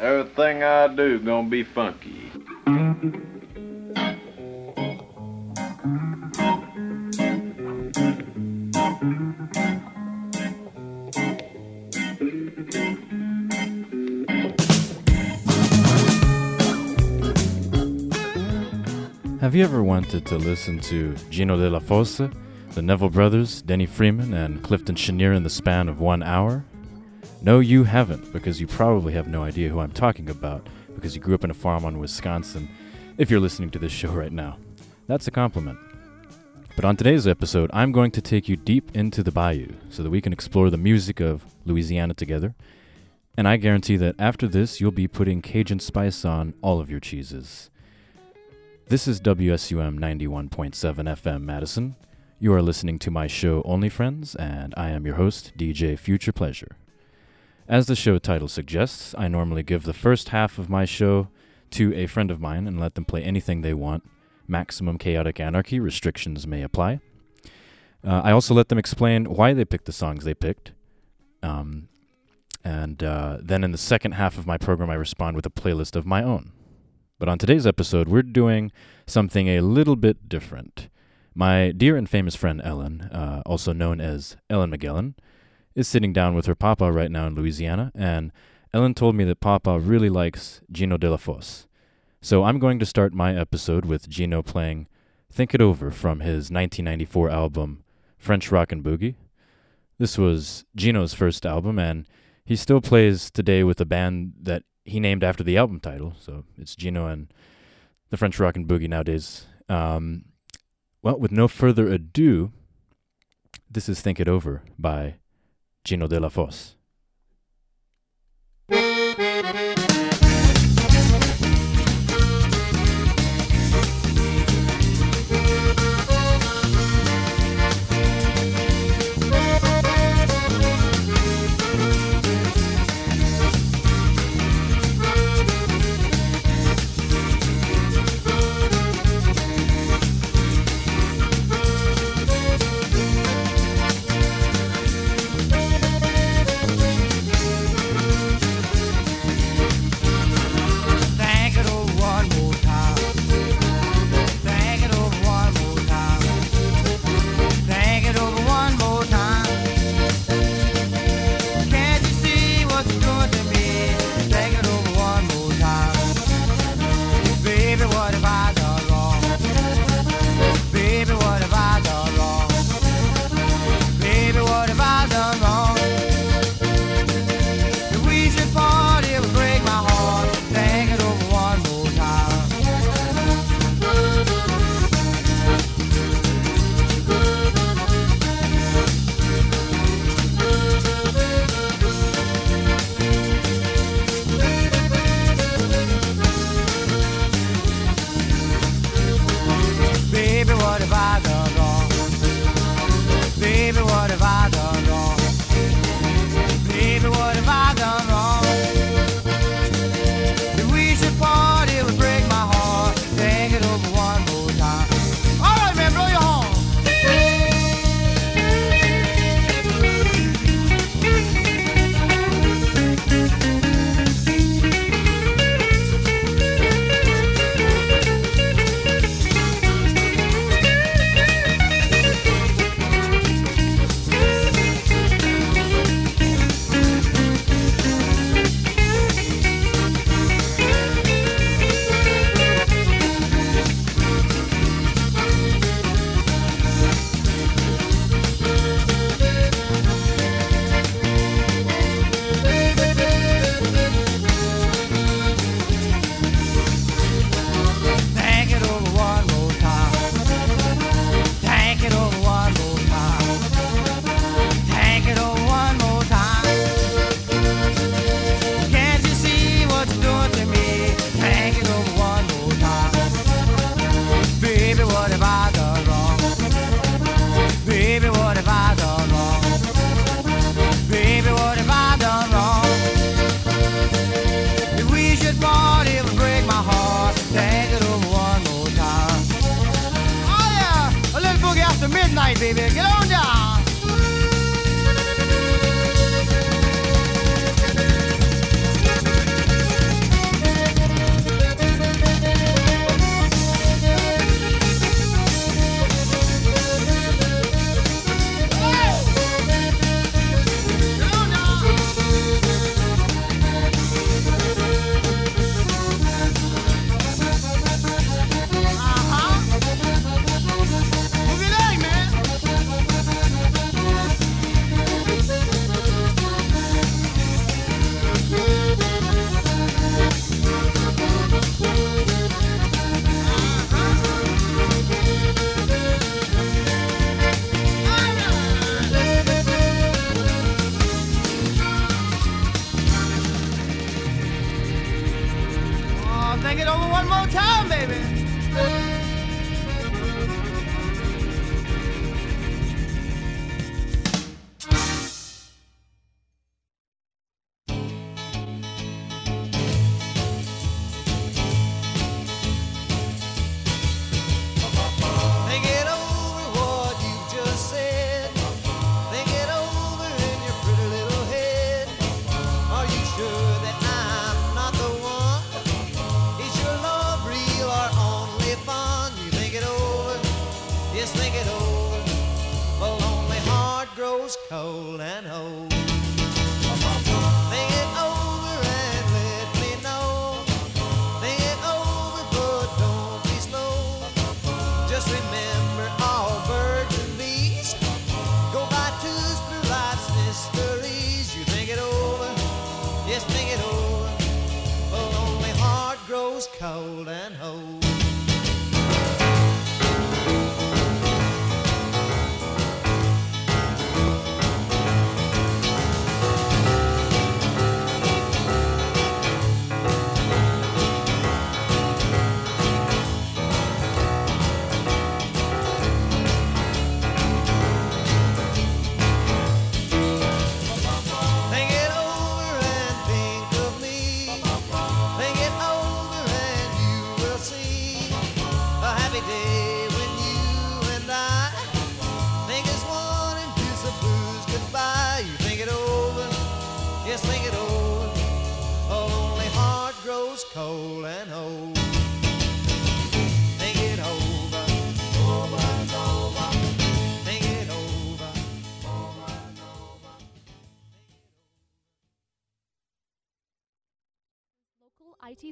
Everything I do gonna be funky. Have you ever wanted to listen to Geno Delafose, the Neville Brothers, Denny Freeman, and Clifton Chenier in the span of one hour? No, you haven't, because you probably have no idea who I'm talking about, because you grew up in a farm on Wisconsin, if you're listening to this show right now. That's a compliment. But on today's episode, I'm going to take you deep into the bayou so that we can explore the music of Louisiana together. And I guarantee that after this, you'll be putting Cajun spice on all of your cheeses. This is WSUM 91.7 FM Madison. You are listening to my show Only Friends, and I am your host, DJ Future Pleasure. As the show title suggests, I normally give the first half of my show to a friend of mine and let them play anything they want. Maximum chaotic anarchy, restrictions may apply. Uh, I also let them explain why they picked the songs they picked. Um, and uh, then in the second half of my program, I respond with a playlist of my own. But on today's episode, we're doing something a little bit different. My dear and famous friend Ellen, uh, also known as Ellen Magellan, is sitting down with her papa right now in Louisiana, and Ellen told me that papa really likes Geno Delafose. So I'm going to start my episode with Geno playing Think It Over from his 1994 album French Rockin' Boogie. This was Geno's first album, and he still plays today with a band that he named after the album title. So it's Gino and the French Rockin' Boogie nowadays. Um, well, with no further ado, this is Think It Over by Geno De La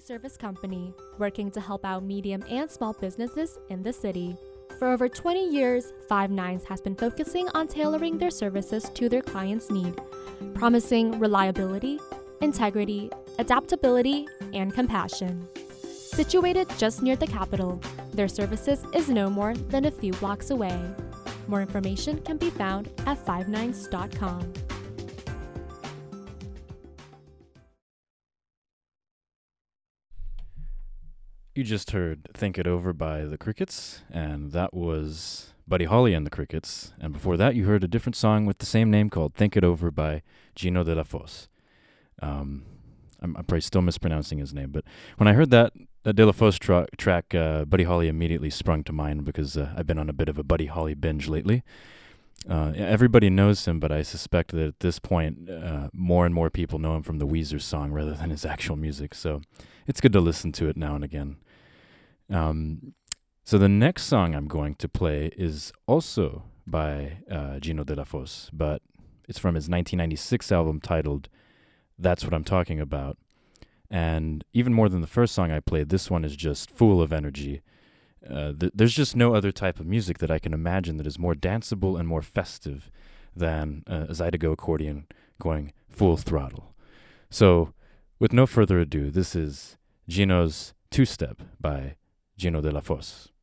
service company working to help out medium and small businesses in the city. For over 20 years, Five Nines has been focusing on tailoring their services to their clients' need, promising reliability, integrity, adaptability, and compassion. Situated just near the capital, their services is no more than a few blocks away. More information can be found at 59s.com. You just heard Think It Over by the Crickets, and that was Buddy Holly and the Crickets. And before that, you heard a different song with the same name called Think It Over by Geno Delafose. Um, I'm, I'm probably still mispronouncing his name, but when I heard that, that Delafose tra- track, uh, Buddy Holly immediately sprung to mind because uh, I've been on a bit of a Buddy Holly binge lately. Uh, everybody knows him, but I suspect that at this point, uh, more and more people know him from the Weezer song rather than his actual music. So it's good to listen to it now and again. Um, so the next song I'm going to play is also by uh, Geno Delafose, but it's from his 1996 album titled "That's What I'm Talking About." And even more than the first song I played, this one is just full of energy. Uh, th- there's just no other type of music that I can imagine that is more danceable and more festive than uh, a Zydeco accordion going full throttle. So, with no further ado, this is Geno's Two Step by Geno Delafose.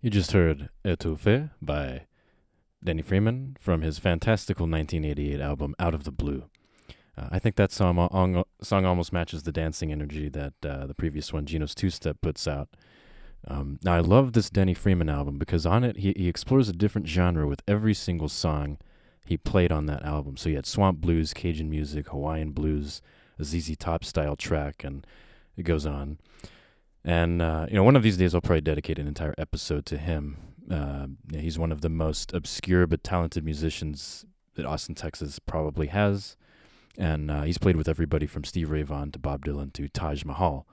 You just heard Étouffé by Danny Freeman from his fantastical 1988 album Out of the Blue. Uh, I think that song, al- song almost matches the dancing energy that uh, the previous one, Geno's Two Step, puts out. Um, now, I love this Denny Freeman album because on it, he, he explores a different genre with every single song he played on that album. So he had swamp blues, Cajun music, Hawaiian blues, a ZZ Top style track, and it goes on. And, uh, you know, one of these days I'll probably dedicate an entire episode to him. Uh, he's one of the most obscure but talented musicians that Austin, Texas probably has. And uh, he's played with everybody from Steve Ray Vaughan to Bob Dylan to Taj Mahal.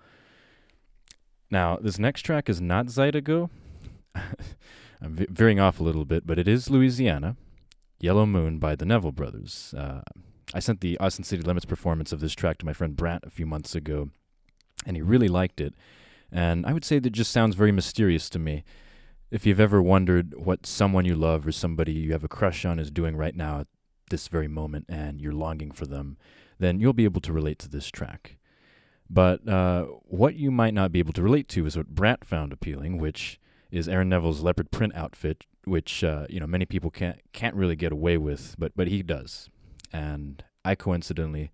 Now, this next track is not Zydeco. I'm v- veering off a little bit, but it is Louisiana. Yellow Moon by the Neville Brothers. Uh, I sent the Austin City Limits performance of this track to my friend Brant a few months ago, and he really liked it. And I would say that just sounds very mysterious to me. If you've ever wondered what someone you love or somebody you have a crush on is doing right now at this very moment and you're longing for them, then you'll be able to relate to this track. But uh, what you might not be able to relate to is what Brant found appealing, which is Aaron Neville's leopard print outfit, which uh, you know many people can't can't really get away with, but but he does. And I coincidentally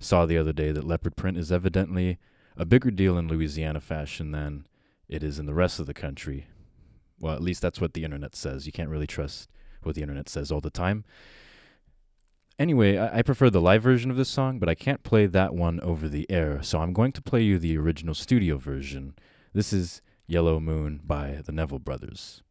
saw the other day that leopard print is evidently a bigger deal in Louisiana fashion than it is in the rest of the country. Well, at least that's what the internet says. You can't really trust what the internet says all the time. Anyway, I, I, prefer the live version of this song, but I can't play that one over the air, so I'm going to play you the original studio version. This is Yellow Moon by the Neville Brothers.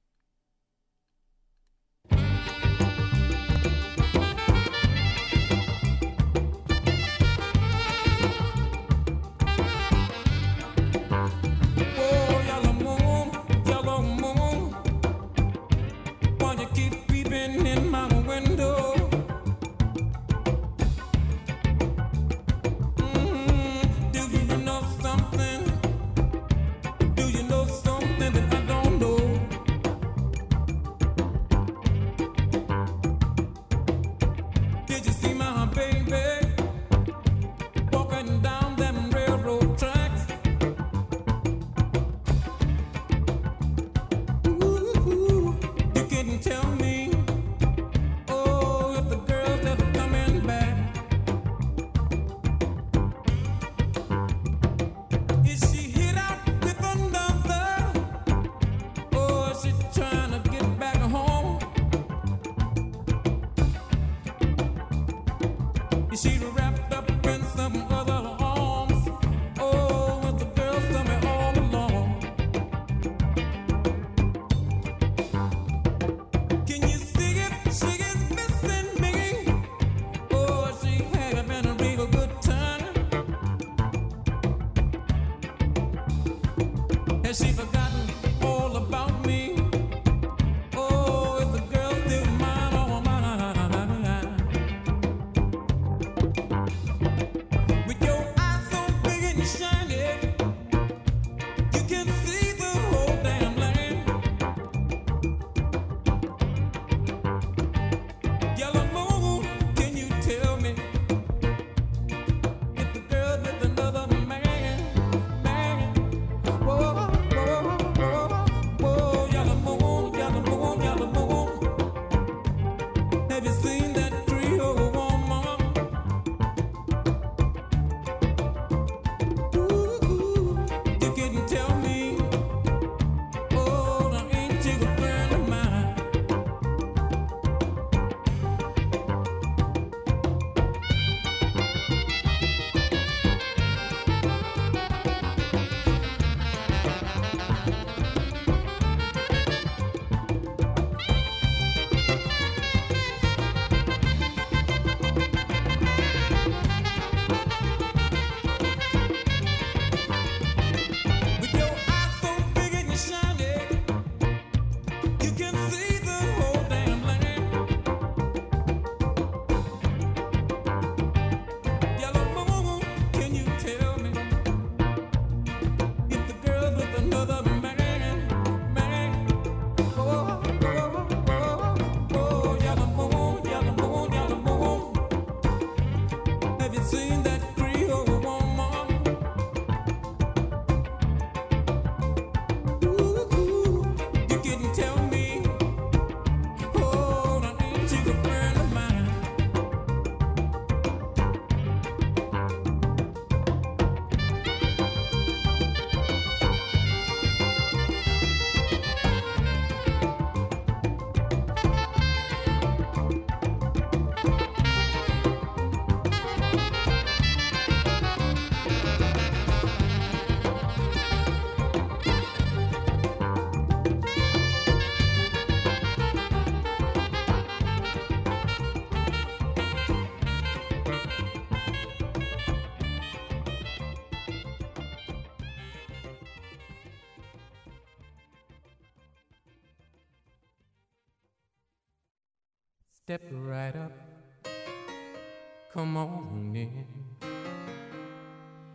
On in.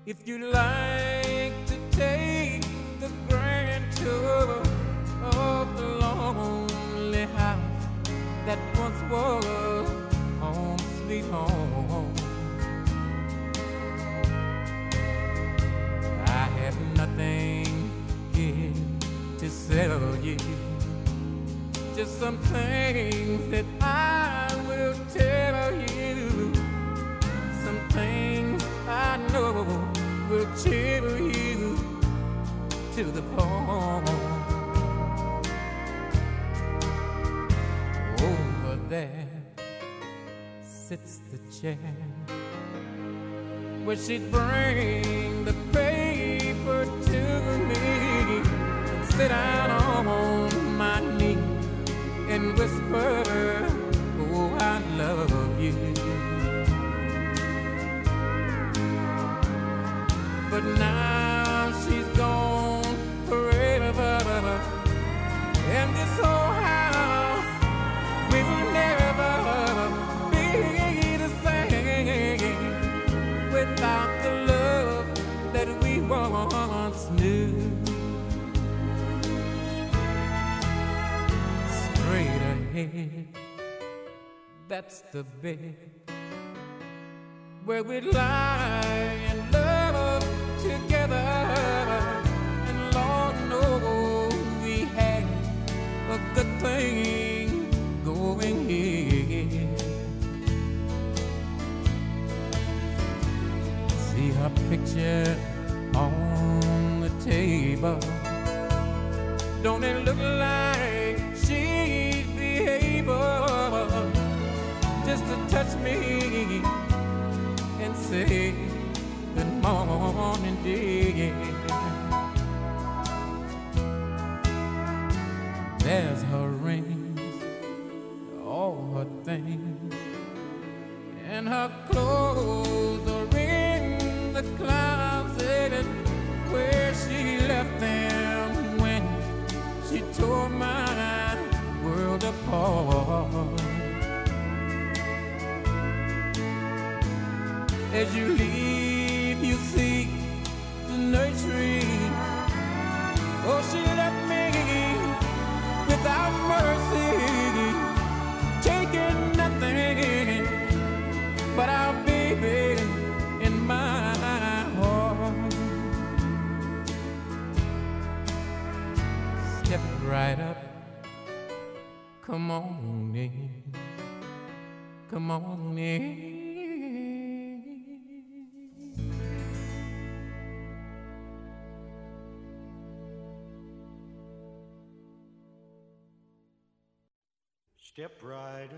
If you like to take the grand tour of the lonely house that once was home, sweet home. I have nothing here to sell you just some things that I to. Over there sits the chair where she'd bring the paper to me and sit down on my knee and whisper, Oh, I love you. But now ahead. That's the bed where we lie and love together. And Lord knows we had a good thing going here. See her picture on the table. Don't it look like just to touch me and say good morning, dear? There's her rings, all her things, and her Come on in. Come on in. Step right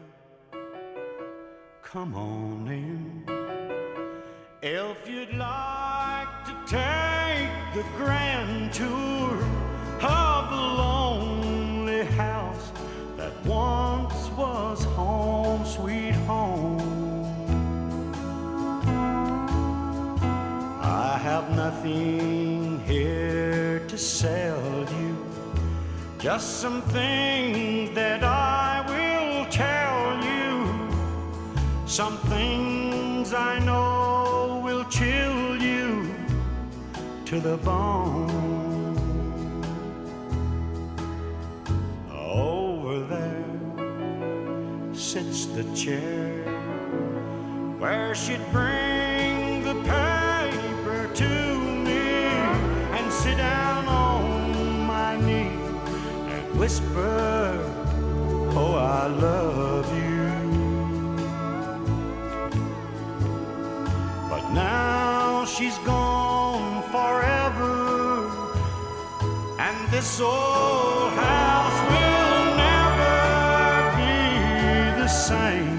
up, come on in. If you'd like to take the grand tour have nothing here to sell you. Just some things that I will tell you. Some things I know will chill you to the bone. Over there sits the chair where she'd bring whisper, Oh, I love you. But now she's gone forever, and this old house will never be the same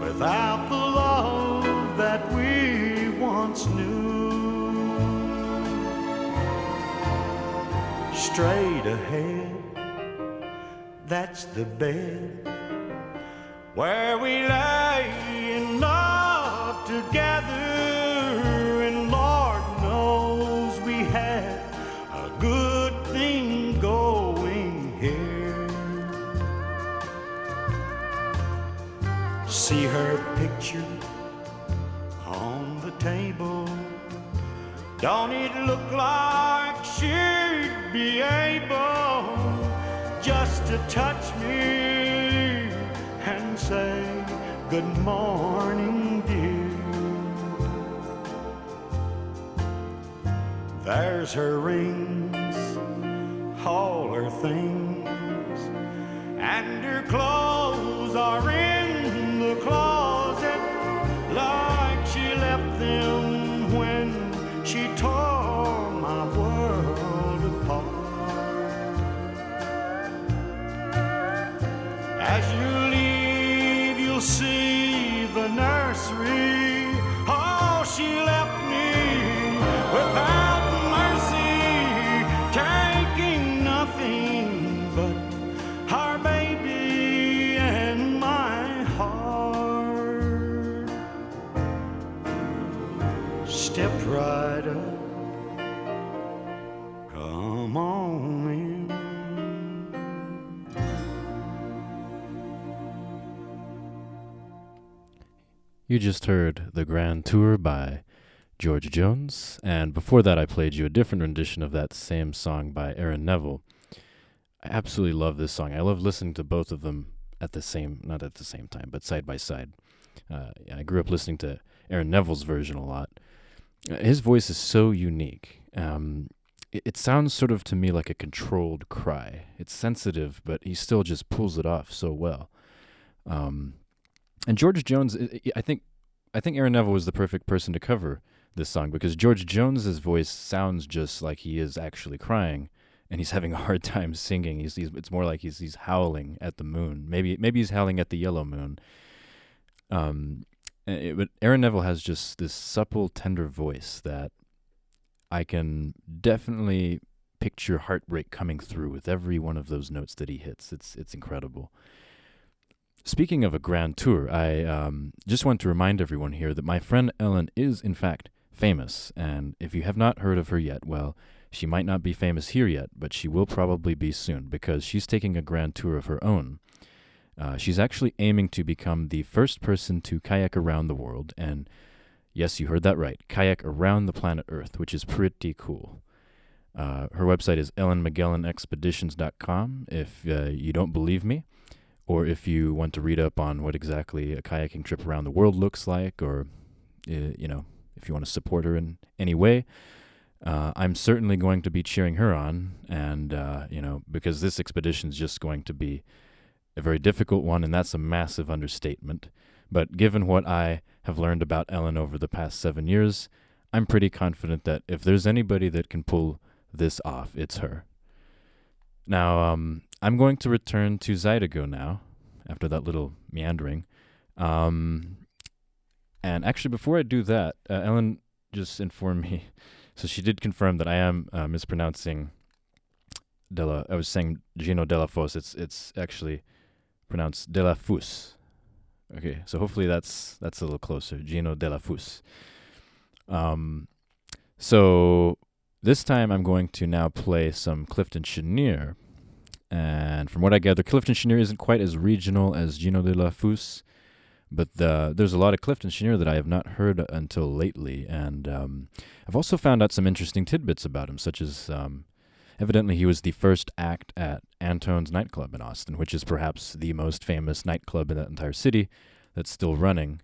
without the love that we once knew. Straight ahead, that's the bed where we lay in love together. And Lord knows we had a good thing going here. see her picture on the table. Don't it look like be able just to touch me and say good morning, dear? There's her rings, all her things, and her clothes are in You just heard The Grand Tour by George Jones, and before that, I played you a different rendition of that same song by Aaron Neville. I absolutely love this song. I love listening to both of them at the same, not at the same time, but side by side. Uh, I grew up listening to Aaron Neville's version a lot. Uh, His voice is so unique. Um, it, it sounds sort of to me like a controlled cry. It's sensitive, but he still just pulls it off so well. Um, and George Jones, I- think, I think Aaron Neville was the perfect person to cover this song because George Jones's voice sounds just like he is actually crying, and he's having a hard time singing. He's, he's it's more like he's he's howling at the moon. Maybe maybe he's howling at the yellow moon. Um, it, but Aaron Neville has just this supple, tender voice that I can definitely picture heartbreak coming through with every one of those notes that he hits. It's it's incredible. Speaking of a grand tour, I um, just want to remind everyone here that my friend Ellen is, in fact, famous. And if you have not heard of her yet, well, she might not be famous here yet, but she will probably be soon because she's taking a grand tour of her own. Uh, she's actually aiming to become the first person to kayak around the world. And yes, you heard that right kayak around the planet Earth, which is pretty cool. Uh, her website is ellenmagellanexpeditions.com if uh, you don't believe me or if you want to read up on what exactly a kayaking trip around the world looks like, or uh, you know, if you want to support her in any way, uh, I'm certainly going to be cheering her on, and uh, you know, because this expedition is just going to be a very difficult one, and that's a massive understatement. But given what I have learned about Ellen over the past seven years, I'm pretty confident that if there's anybody that can pull this off, it's her. Now, um, I'm going to return to Zydeco now, after that little meandering. Um, and actually, before I do that, uh, Ellen just informed me. So she did confirm that I am uh, mispronouncing Della. I was saying Gino Della Fosse. It's it's actually pronounced Della Fus. Okay, so hopefully that's that's a little closer. Gino Della Fus. Um, so this time I'm going to now play some Clifton Chenier. And from what I gather, Clifton Chenier isn't quite as regional as Geno Delafose, but the, there's a lot of Clifton Chenier that I have not heard until lately. And um, I've also found out some interesting tidbits about him, such as um, evidently he was the first act at Antone's nightclub in Austin, which is perhaps the most famous nightclub in that entire city that's still running.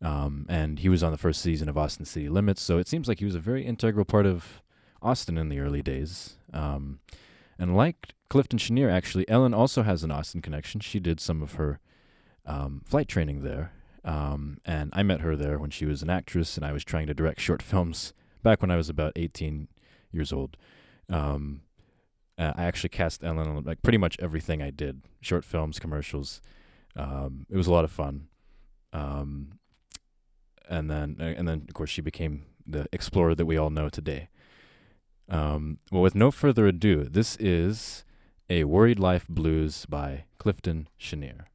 Um, and he was on the first season of Austin City Limits, so it seems like he was a very integral part of Austin in the early days. Um, and like Clifton Chenier, actually, Ellen also has an Austin connection. She did some of her um, flight training there. Um, and I met her there when she was an actress, and I was trying to direct short films back when I was about 18 years old. Um, uh, I actually cast Ellen on like pretty much everything I did short films, commercials. Um, it was a lot of fun. Um, and then, uh, and then, of course, she became the explorer that we all know today. Um, well, with no further ado, this is A Worried Life Blues by Clifton Chenier.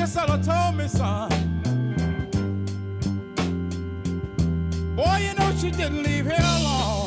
just sort of told me, son. Boy, you know she didn't leave here alone.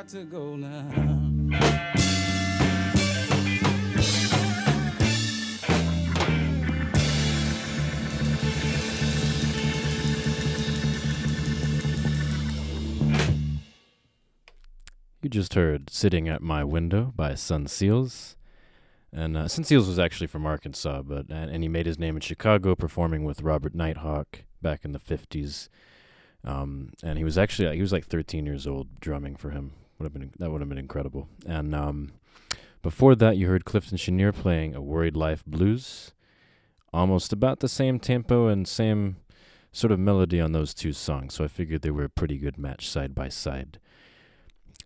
Got to go now. You just heard Sitting at My Window by Son Seals. And uh, Son Seals was actually from Arkansas, but and, and he made his name in Chicago performing with Robert Nighthawk back in the 50s. Um, and he was actually he was like 13 years old drumming for him. Would have been that would have been incredible. And um, before that, you heard Clifton Chenier playing a Worried Life blues, almost about the same tempo and same sort of melody on those two songs. So I figured they were a pretty good match side by side.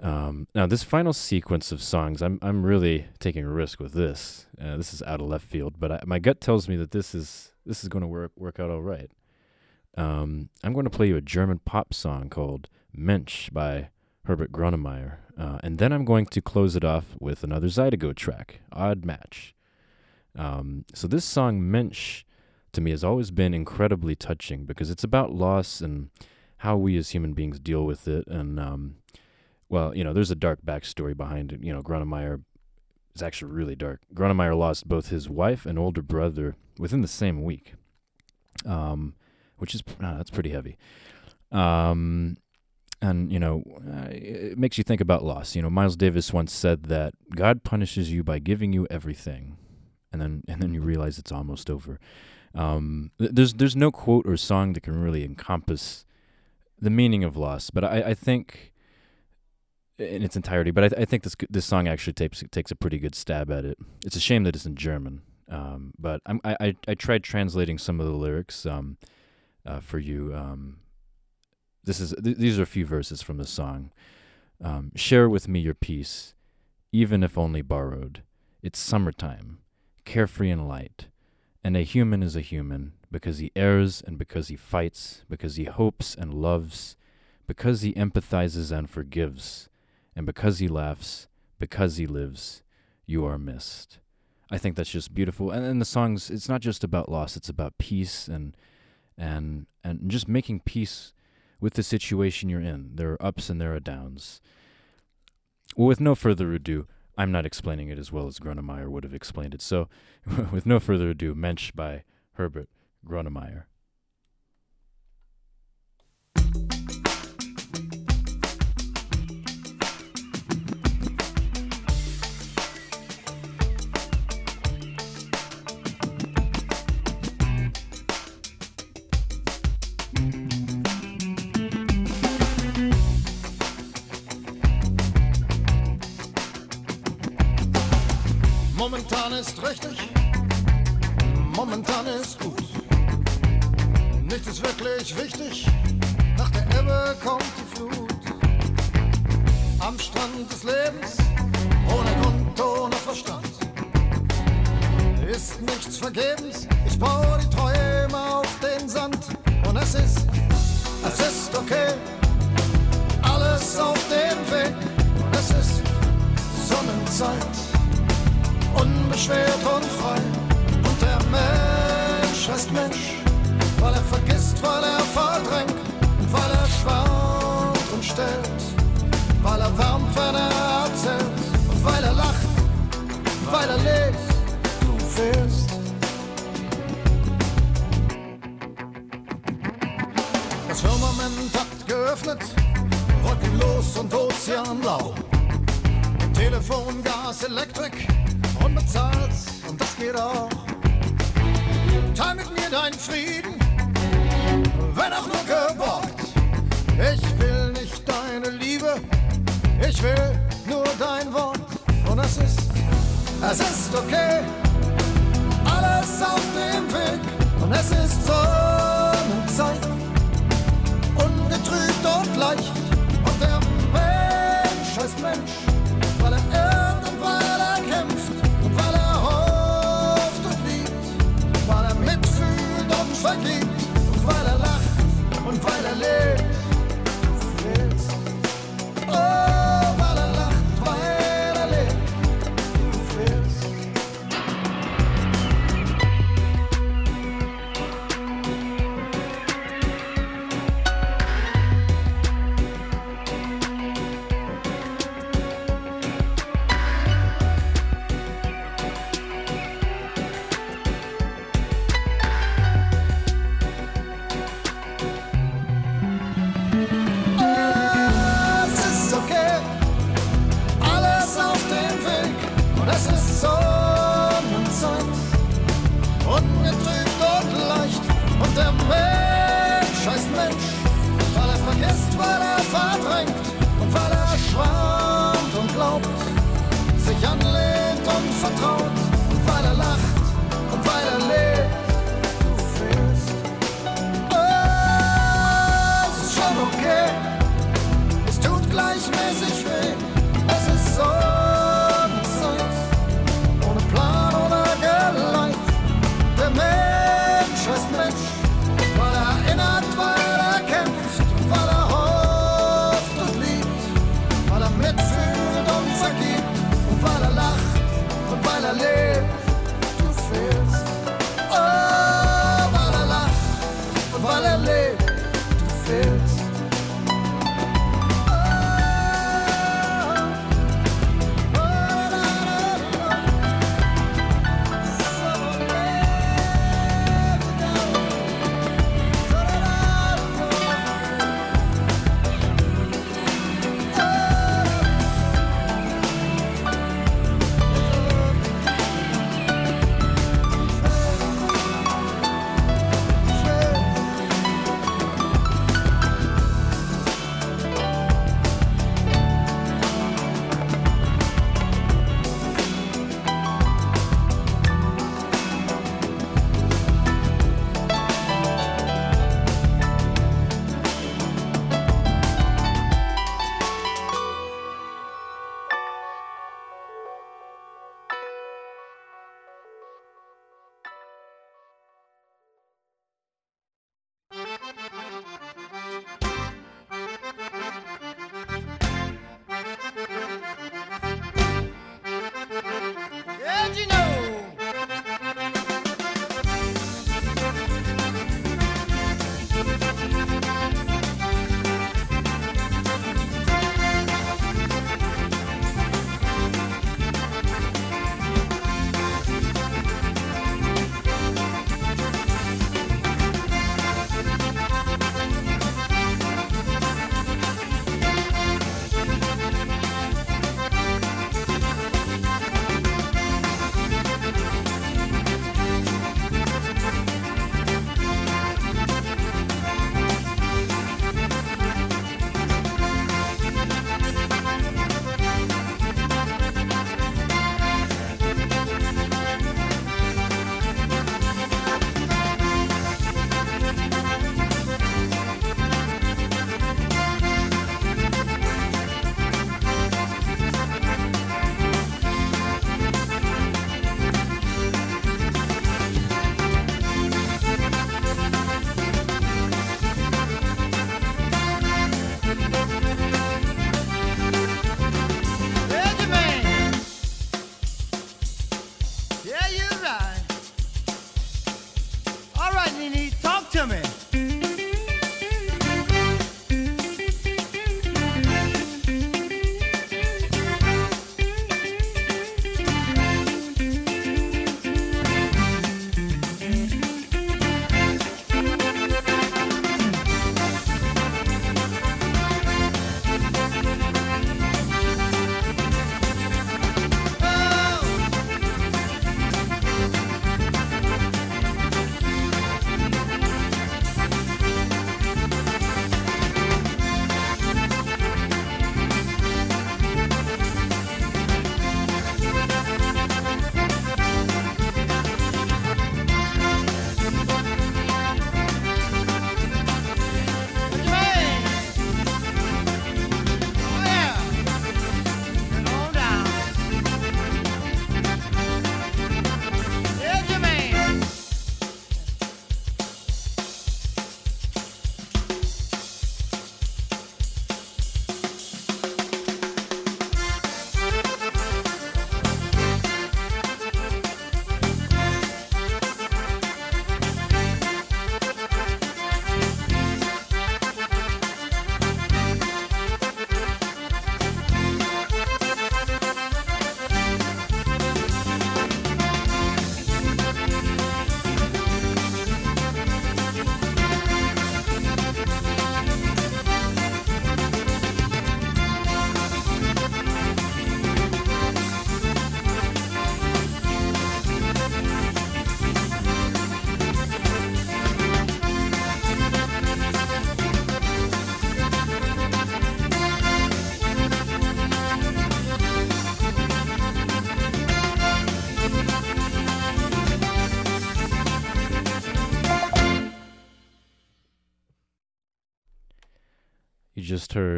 Um, now this final sequence of songs, I'm I'm really taking a risk with this. Uh, this is out of left field, but I, my gut tells me that this is this is going to work work out all right. Um, I'm going to play you a German pop song called Mensch by Herbert Grönemeyer. Uh, and then I'm going to close it off with another Zydeco track, Odd Match. Um, so this song, Mensch, to me has always been incredibly touching because it's about loss and how we as human beings deal with it. And, um, well, you know, there's a dark backstory behind it. You know, Grönemeyer is actually really dark. Grönemeyer lost both his wife and older brother within the same week. Um, which is uh, that's pretty heavy. Um, and you know, uh, it makes you think about loss. You know, Miles Davis once said that God punishes you by giving you everything, and then and then you realize it's almost over. Um, there's there's no quote or song that can really encompass the meaning of loss, but I, I think in its entirety. But I, I think this this song actually takes takes a pretty good stab at it. It's a shame that it's in German. Um, but I'm, I, I I tried translating some of the lyrics. Um, uh, for you. Um, this is th- these are a few verses from the song. Um, Share with me your peace, even if only borrowed. It's summertime, carefree and light, and a human is a human because he errs and because he fights, because he hopes and loves, because he empathizes and forgives, and because he laughs, because he lives. You are missed. I think that's just beautiful. And then the songs, it's not just about loss; it's about peace and and and just making peace with the situation you're in. There are ups and there are downs. Well, with no further ado, I'm not explaining it as well as Grönemeyer would have explained it. So, with no further ado, Mensch by Herbert Grönemeyer. estoy.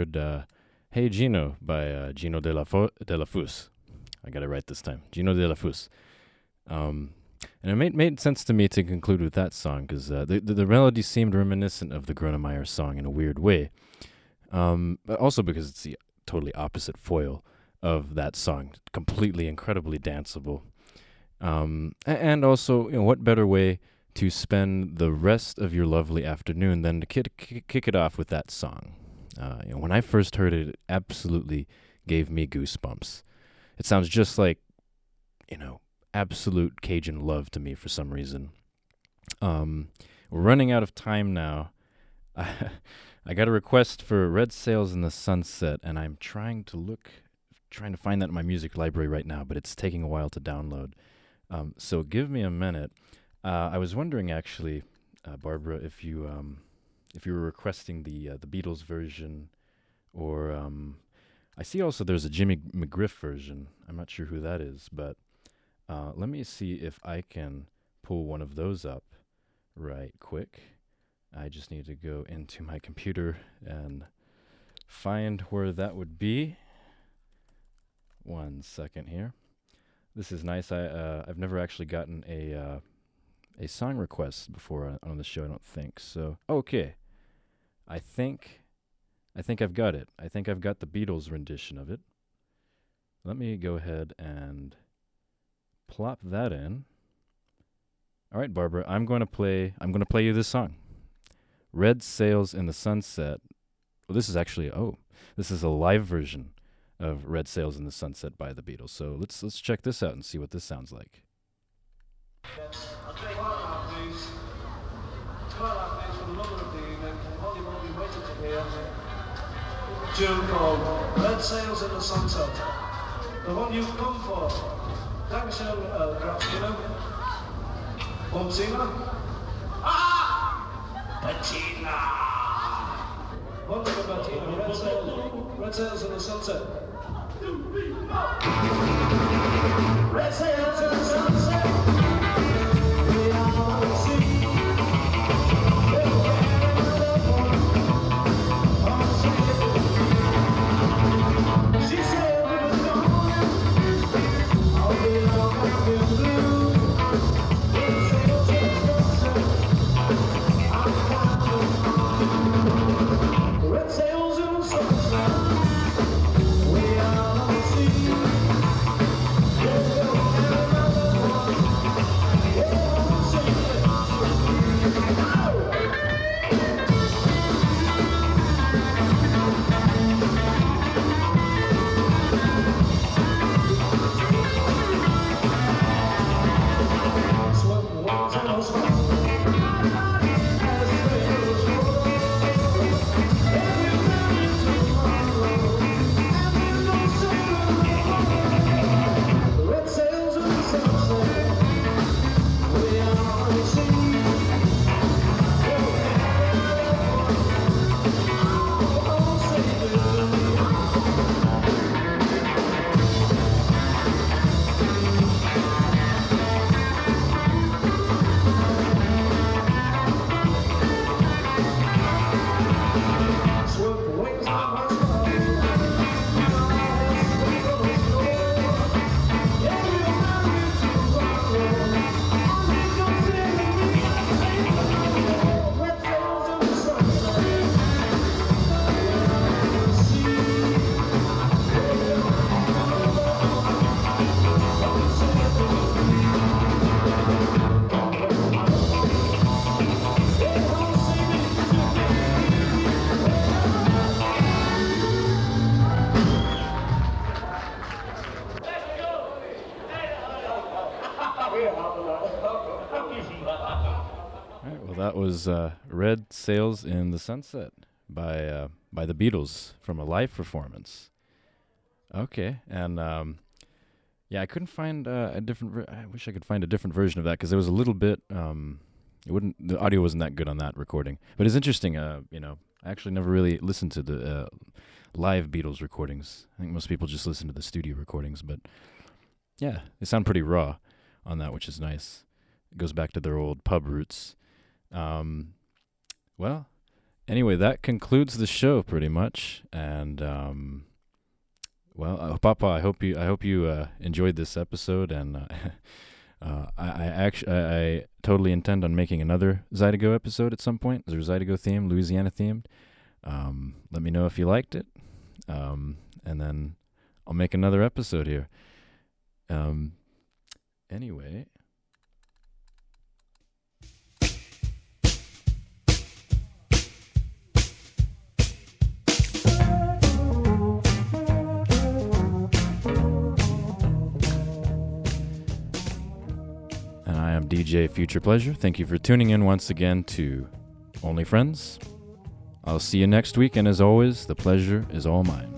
Heard uh, Hey Gino by uh, Geno de la, Fo- de la Fus. I got it right this time. Geno Delafose. Um, and it made, made sense to me to conclude with that song because uh, the, the, the melody seemed reminiscent of the Grönemeyer song in a weird way. Um, but also because it's the totally opposite foil of that song. Completely, incredibly danceable. Um, and also, you know, what better way to spend the rest of your lovely afternoon than to kick, kick, kick it off with that song? Uh, you know, when I first heard it, it absolutely gave me goosebumps. It sounds just like, you know, absolute Cajun love to me for some reason. Um, we're running out of time now. I got a request for Red Sails in the Sunset, and I'm trying to look, trying to find that in my music library right now, but it's taking a while to download. Um, so give me a minute. Uh, I was wondering actually, uh, Barbara, if you um, if you were requesting the uh, the Beatles version, or um, I see also there's a Jimmy McGriff version. I'm not sure who that is, but uh, let me see if I can pull one of those up right quick. I just need to go into my computer and find where that would be. One second here. This is nice. I uh, I've never actually gotten a uh, a song request before on, on the show. I don't think so. Okay, I think I think I've got it. I think I've got the Beatles rendition of it. Let me go ahead and plop that in. All right, Barbara, I'm going to play I'm going to play you this song. Red Sails in the Sunset. Well, this is actually oh, this is a live version of Red Sails in the Sunset by the Beatles. So let's let's check this out and see what this sounds like. I'll tell you what now, please. Twilight plays for the love of the evening. Holly won't be waiting to hear. Tune called Red Sails in the Sunset. The one you've come for. Dankeschön, uh, Grafino. Bonzina. Ah! Bettina! Wonderful Bettina. Red Sails. Red Sails in the Sunset. Red Sails in the Sunset. Was uh, "Red Sails in the Sunset" by uh, by the Beatles from a live performance. Okay, and um, yeah, I couldn't find uh, a different. Ver- I wish I could find a different version of that because it was a little bit. Um, it wouldn't. The audio wasn't that good on that recording, but it's interesting. Uh, you know, I actually never really listened to the uh, live Beatles recordings. I think most people just listen to the studio recordings, but yeah, they sound pretty raw on that, which is nice. It goes back to their old pub roots. Um, well, anyway, that concludes the show pretty much, and um, well, uh, Papa, I hope you I hope you uh, enjoyed this episode, and uh, uh, I, I actually I, I totally intend on making another Zydeco episode at some point. There's Zydeco theme, Louisiana themed. Um, let me know if you liked it, um, and then I'll make another episode here. Um, anyway. DJ Future Pleasure. Thank you for tuning in once again to Only Friends. I'll see you next week, and as always, the pleasure is all mine.